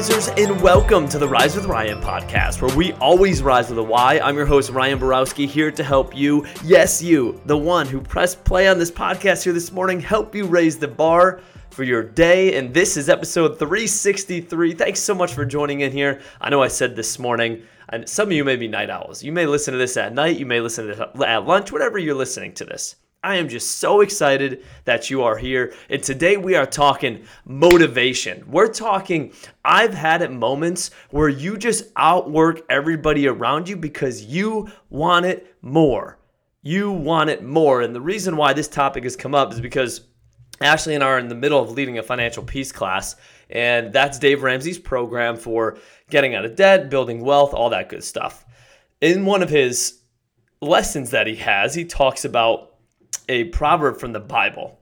risers, and welcome to the Rise with Ryan podcast, where we always rise with a Y. I'm your host, Ryan Borowski, here to help you, yes, you, the one who pressed play on this podcast here this morning, help you raise the bar for your day. And this is episode 363. Thanks so much for joining in here. I know I said this morning, and some of you may be night owls. You may listen to this at night, you may listen to it at lunch, whatever you're listening to this. I am just so excited that you are here. And today we are talking motivation. We're talking, I've had it moments where you just outwork everybody around you because you want it more. You want it more. And the reason why this topic has come up is because Ashley and I are in the middle of leading a financial peace class, and that's Dave Ramsey's program for getting out of debt, building wealth, all that good stuff. In one of his lessons that he has, he talks about a proverb from the Bible.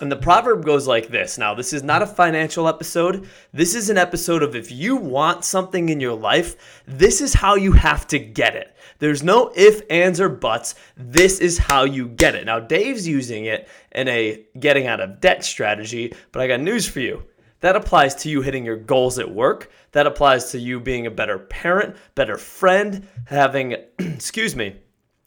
And the proverb goes like this. Now, this is not a financial episode. This is an episode of if you want something in your life, this is how you have to get it. There's no if, ands, or buts. This is how you get it. Now, Dave's using it in a getting out of debt strategy, but I got news for you. That applies to you hitting your goals at work. That applies to you being a better parent, better friend, having, excuse me,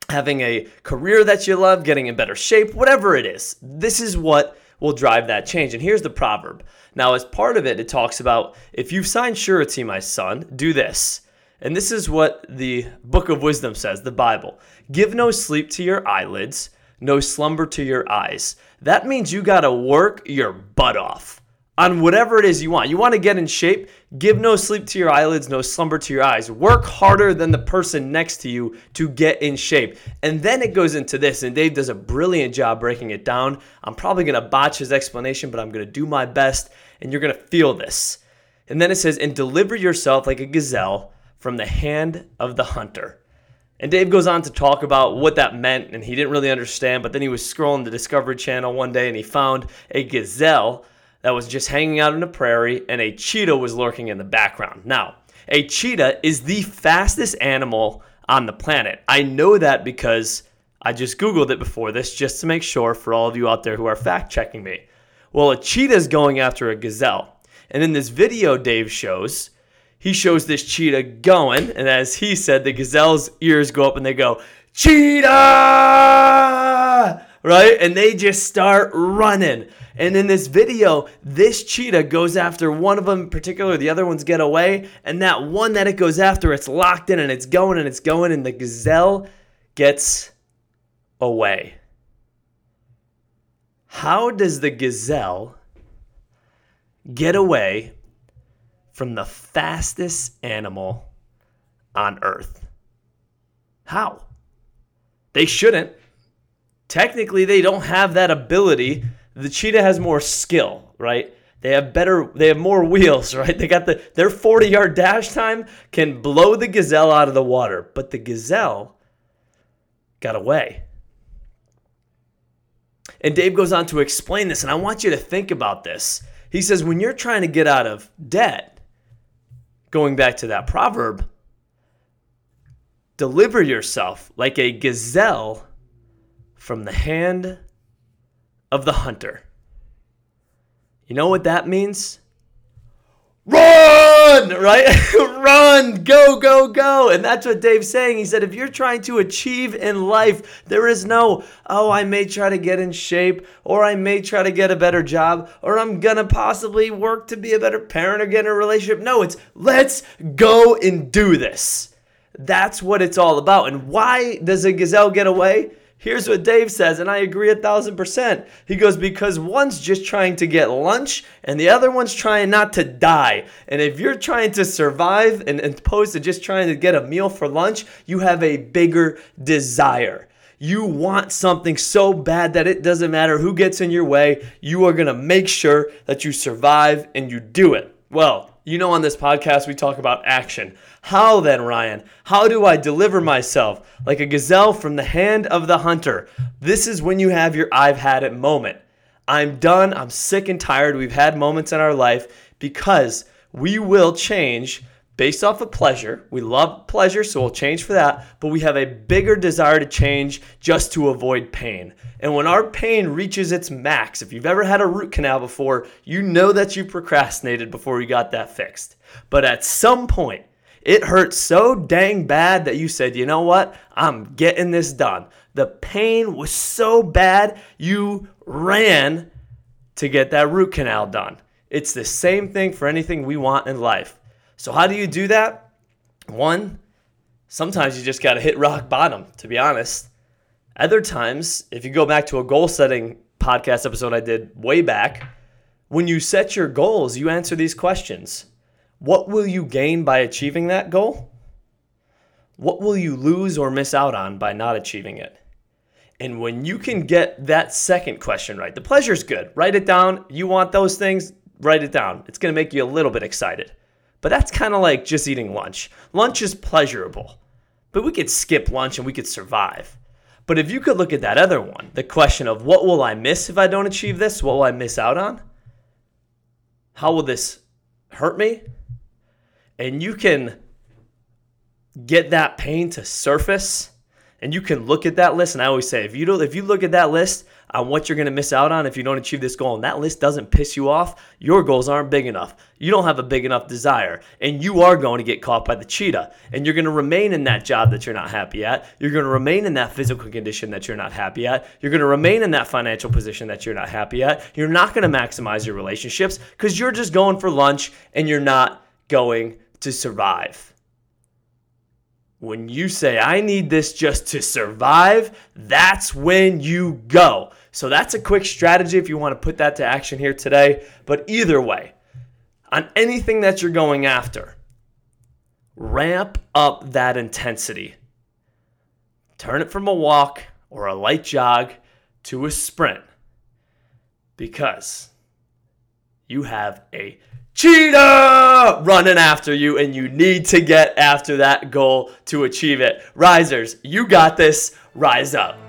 having a career that you love, getting in better shape, whatever it is. This is what will drive that change. And here's the proverb. Now, as part of it, it talks about if you've signed surety, my son, do this. And this is what the book of wisdom says, the Bible. Give no sleep to your eyelids, no slumber to your eyes. That means you got to work your butt off on whatever it is you want. You want to get in shape? Give no sleep to your eyelids, no slumber to your eyes. Work harder than the person next to you to get in shape. And then it goes into this, and Dave does a brilliant job breaking it down. I'm probably going to botch his explanation, but I'm going to do my best, and you're going to feel this. And then it says, and deliver yourself like a gazelle from the hand of the hunter. And Dave goes on to talk about what that meant, and he didn't really understand, but then he was scrolling the Discovery Channel one day and he found a gazelle that was just hanging out in a prairie, and a cheetah was lurking in the background. Now, a cheetah is the fastest animal on the planet. I know that because I just Googled it before this just to make sure for all of you out there who are fact checking me. Well, a cheetah is going after a gazelle. And in this video Dave shows, he shows this cheetah going, and as he said, the gazelle's ears go up and they go, Cheetah! Right? And they just start running. And in this video, this cheetah goes after one of them in particular, the other ones get away, and that one that it goes after, it's locked in and it's going and it's going, and the gazelle gets away. How does the gazelle get away from the fastest animal on earth? How? They shouldn't. Technically, they don't have that ability the cheetah has more skill, right? They have better, they have more wheels, right? They got the their 40 yard dash time can blow the gazelle out of the water, but the gazelle got away. And Dave goes on to explain this, and I want you to think about this. He says, when you're trying to get out of debt, going back to that proverb, deliver yourself like a gazelle from the hand of the hunter. You know what that means? Run, right? Run, go, go, go. And that's what Dave's saying. He said, if you're trying to achieve in life, there is no, oh, I may try to get in shape, or I may try to get a better job, or I'm going to possibly work to be a better parent or get in a relationship. No, it's let's go and do this. That's what it's all about. And why does a gazelle get away? Here's what Dave says, and I agree a thousand percent. He goes, Because one's just trying to get lunch, and the other one's trying not to die. And if you're trying to survive and, and opposed to just trying to get a meal for lunch, you have a bigger desire. You want something so bad that it doesn't matter who gets in your way. You are to make sure that you survive and you do it. Well, you know, on this podcast, we talk about action. How then, Ryan? How do I deliver myself like a gazelle from the hand of the hunter? This is when you have your I've had it moment. I'm done. I'm sick and tired. We've had moments in our life because we will change based off of pleasure. We love pleasure, so we'll change for that, but we have a bigger desire to change just to avoid pain. And when our pain reaches its max, if you've ever had a root canal before, you know that you procrastinated before you got that fixed. But at some point, it hurt so dang bad that you said, you know what? I'm getting this done. The pain was so bad, you ran to get that root canal done. It's the same thing for anything we want in life. So, how do you do that? One, sometimes you just got to hit rock bottom, to be honest. Other times, if you go back to a goal setting podcast episode I did way back, when you set your goals, you answer these questions What will you gain by achieving that goal? What will you lose or miss out on by not achieving it? And when you can get that second question right, the pleasure is good. Write it down. You want those things, write it down. It's going to make you a little bit excited. But that's kind of like just eating lunch. Lunch is pleasurable, but we could skip lunch and we could survive. But if you could look at that other one, the question of what will I miss if I don't achieve this? What will I miss out on? How will this hurt me? And you can get that pain to surface and you can look at that list. And I always say, if you don't, if you look at that list on what you're going to miss out on if you don't achieve this goal, and that list doesn't piss you off, your goals aren't big enough. You don't have a big enough desire, and you are going to get caught by the cheetah. And you're going to remain in that job that you're not happy at. You're going to remain in that physical condition that you're not happy at. You're going to remain in that financial position that you're not happy at. You're not going to maximize your relationships because you're just going for lunch and you're not going to survive. When you say, I need this just to survive, that's when you go. So that's a quick strategy if you want to put that to action here today. But either way, on anything that you're going after, ramp up that intensity. Turn it from a walk or a light jog to a sprint because you have a cheetah running after you, and you need to get after that goal to achieve it. Risers, you got this. Rise up.